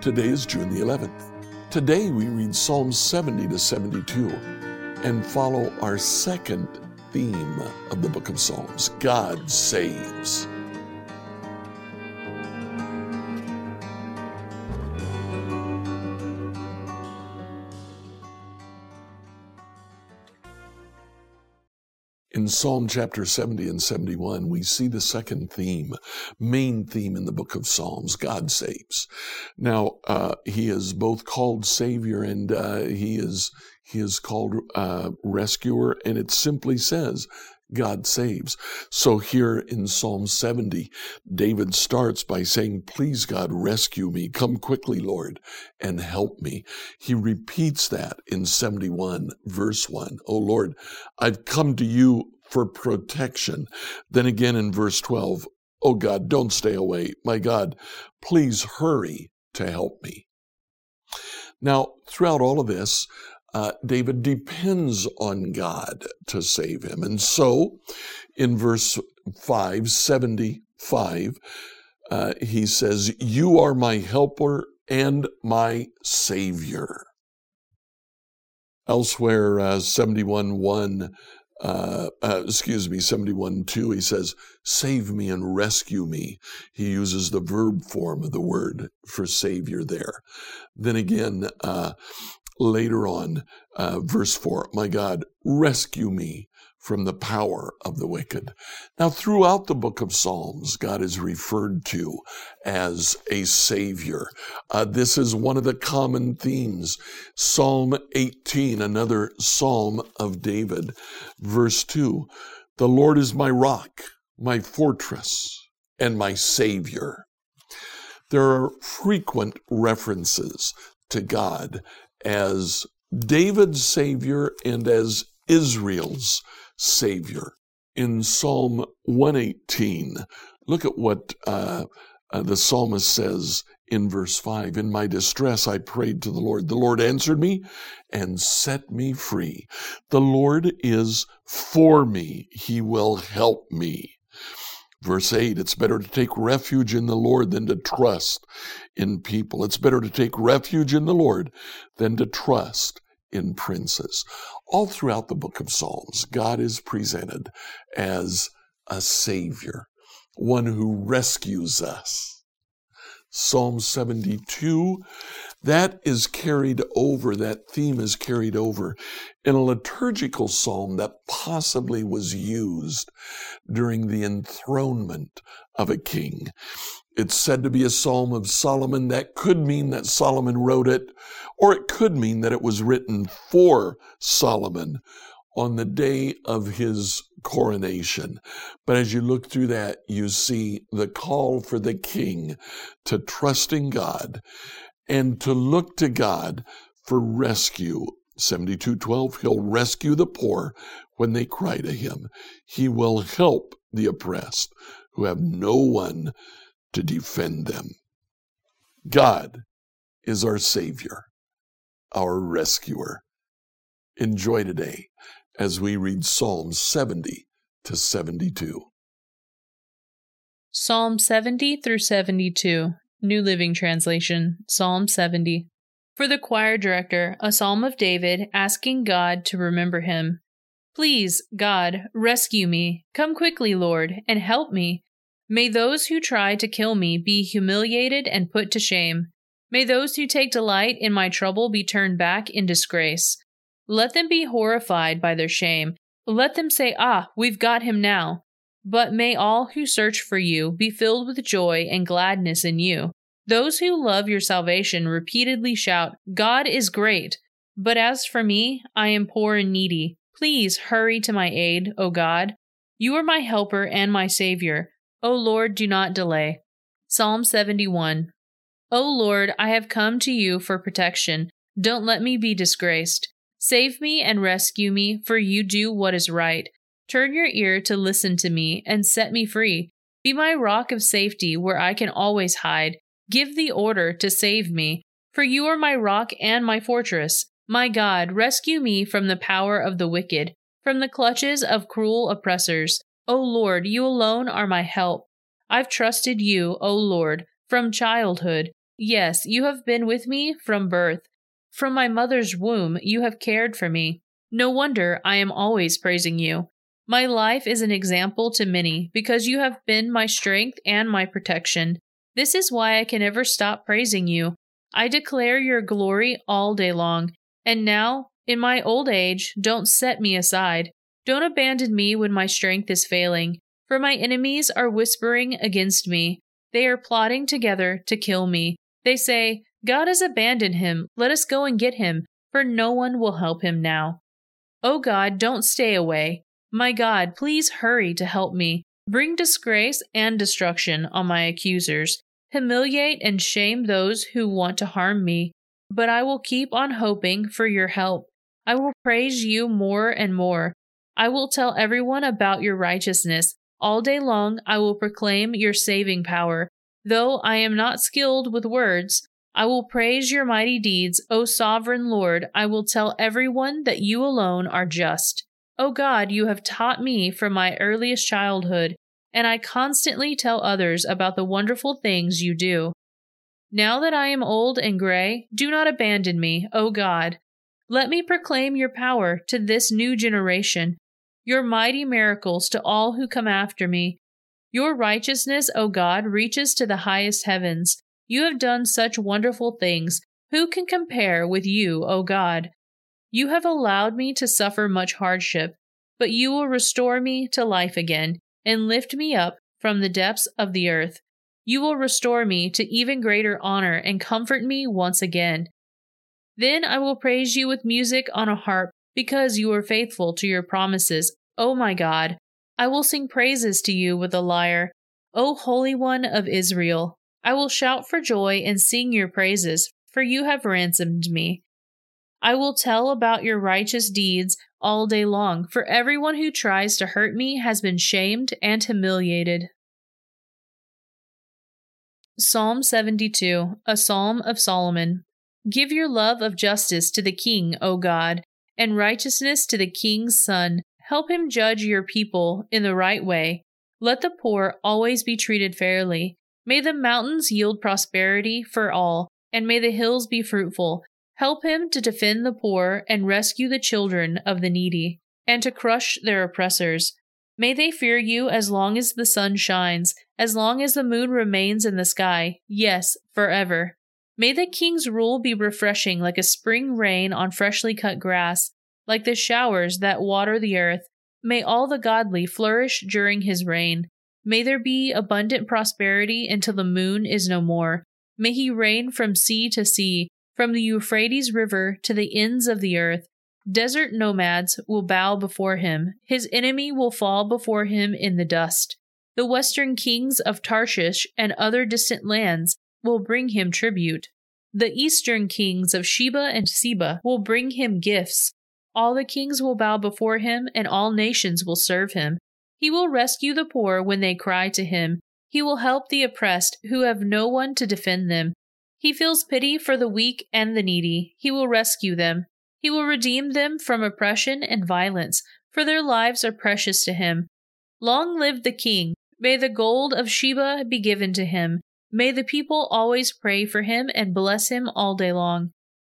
Today is June the 11th. Today we read Psalms 70 to 72 and follow our second theme of the book of Psalms God saves. In Psalm chapter 70 and 71, we see the second theme, main theme in the book of Psalms God saves. Now, uh, he is both called Savior and uh, he is he is called uh, Rescuer, and it simply says, God saves. So here in Psalm 70, David starts by saying, Please, God, rescue me. Come quickly, Lord, and help me. He repeats that in 71, verse 1. Oh, Lord, I've come to you for protection. Then again in verse 12, Oh God, don't stay away. My God, please hurry to help me. Now, throughout all of this, uh, David depends on God to save him. And so, in verse 5, 75, uh, he says, You are my helper and my savior. Elsewhere, uh, 71 1, uh, uh, excuse me, 71 2, he says, Save me and rescue me. He uses the verb form of the word for savior there. Then again, uh, later on, uh, verse 4, My God, rescue me from the power of the wicked. Now, throughout the book of Psalms, God is referred to as a savior. Uh, this is one of the common themes. Psalm 18, another psalm of David, verse 2 The Lord is my rock, my fortress, and my savior. There are frequent references to God as David's Savior and as Israel's Savior. In Psalm 118, look at what uh, uh, the psalmist says in verse 5 In my distress I prayed to the Lord. The Lord answered me and set me free. The Lord is for me, He will help me. Verse 8, it's better to take refuge in the Lord than to trust in people. It's better to take refuge in the Lord than to trust in princes. All throughout the book of Psalms, God is presented as a savior, one who rescues us. Psalm 72, that is carried over, that theme is carried over in a liturgical psalm that possibly was used during the enthronement of a king. It's said to be a psalm of Solomon. That could mean that Solomon wrote it, or it could mean that it was written for Solomon on the day of his coronation. But as you look through that, you see the call for the king to trust in God and to look to God for rescue. 7212, he'll rescue the poor when they cry to him. He will help the oppressed who have no one to defend them. God is our Savior, our rescuer. Enjoy today as we read Psalms 70 to 72. Psalm 70 through 72, New Living Translation, Psalm 70. For the choir director, a psalm of David asking God to remember him. Please, God, rescue me. Come quickly, Lord, and help me. May those who try to kill me be humiliated and put to shame. May those who take delight in my trouble be turned back in disgrace. Let them be horrified by their shame. Let them say, Ah, we've got him now. But may all who search for you be filled with joy and gladness in you. Those who love your salvation repeatedly shout, God is great. But as for me, I am poor and needy. Please hurry to my aid, O God. You are my helper and my Savior. O Lord, do not delay. Psalm 71. O Lord, I have come to you for protection. Don't let me be disgraced. Save me and rescue me, for you do what is right. Turn your ear to listen to me and set me free. Be my rock of safety where I can always hide. Give the order to save me, for you are my rock and my fortress. My God, rescue me from the power of the wicked, from the clutches of cruel oppressors. O Lord, you alone are my help. I've trusted you, O Lord, from childhood. Yes, you have been with me from birth. From my mother's womb, you have cared for me. No wonder I am always praising you. My life is an example to many because you have been my strength and my protection. This is why I can never stop praising you. I declare your glory all day long. And now, in my old age, don't set me aside. Don't abandon me when my strength is failing, for my enemies are whispering against me. They are plotting together to kill me. They say, God has abandoned him. Let us go and get him, for no one will help him now. O oh God, don't stay away. My God, please hurry to help me. Bring disgrace and destruction on my accusers. Humiliate and shame those who want to harm me. But I will keep on hoping for your help. I will praise you more and more. I will tell everyone about your righteousness. All day long I will proclaim your saving power. Though I am not skilled with words, I will praise your mighty deeds, O sovereign Lord. I will tell everyone that you alone are just. O God, you have taught me from my earliest childhood, and I constantly tell others about the wonderful things you do. Now that I am old and gray, do not abandon me, O God. Let me proclaim your power to this new generation, your mighty miracles to all who come after me. Your righteousness, O God, reaches to the highest heavens. You have done such wonderful things. Who can compare with you, O God? You have allowed me to suffer much hardship, but you will restore me to life again and lift me up from the depths of the earth. You will restore me to even greater honor and comfort me once again. Then I will praise you with music on a harp, because you are faithful to your promises, O my God. I will sing praises to you with a lyre, O Holy One of Israel. I will shout for joy and sing your praises, for you have ransomed me. I will tell about your righteous deeds all day long, for everyone who tries to hurt me has been shamed and humiliated. Psalm 72, a psalm of Solomon. Give your love of justice to the king, O God, and righteousness to the king's son. Help him judge your people in the right way. Let the poor always be treated fairly. May the mountains yield prosperity for all, and may the hills be fruitful. Help him to defend the poor and rescue the children of the needy, and to crush their oppressors. May they fear you as long as the sun shines, as long as the moon remains in the sky, yes, forever. May the king's rule be refreshing like a spring rain on freshly cut grass, like the showers that water the earth. May all the godly flourish during his reign. May there be abundant prosperity until the moon is no more. May he reign from sea to sea, from the Euphrates River to the ends of the earth, desert nomads will bow before him. His enemy will fall before him in the dust. The western kings of Tarshish and other distant lands will bring him tribute. The eastern kings of Sheba and Seba will bring him gifts. All the kings will bow before him, and all nations will serve him. He will rescue the poor when they cry to him. He will help the oppressed who have no one to defend them. He feels pity for the weak and the needy. He will rescue them. He will redeem them from oppression and violence, for their lives are precious to him. Long live the king. May the gold of Sheba be given to him. May the people always pray for him and bless him all day long.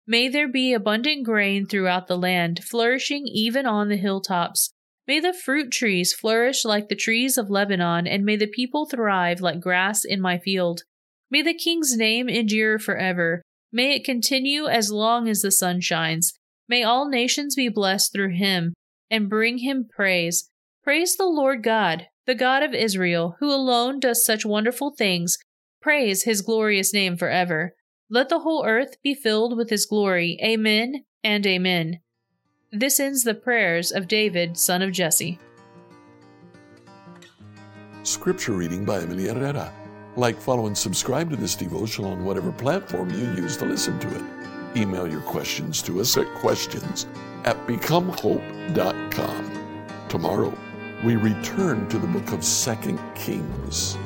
May there be abundant grain throughout the land, flourishing even on the hilltops. May the fruit trees flourish like the trees of Lebanon, and may the people thrive like grass in my field. May the king's name endure forever. May it continue as long as the sun shines. May all nations be blessed through him and bring him praise. Praise the Lord God, the God of Israel, who alone does such wonderful things. Praise his glorious name forever. Let the whole earth be filled with his glory. Amen and amen. This ends the prayers of David, son of Jesse. Scripture reading by Emily Herrera. Like, follow, and subscribe to this devotional on whatever platform you use to listen to it. Email your questions to us at questions at becomehope.com. Tomorrow, we return to the book of Second Kings.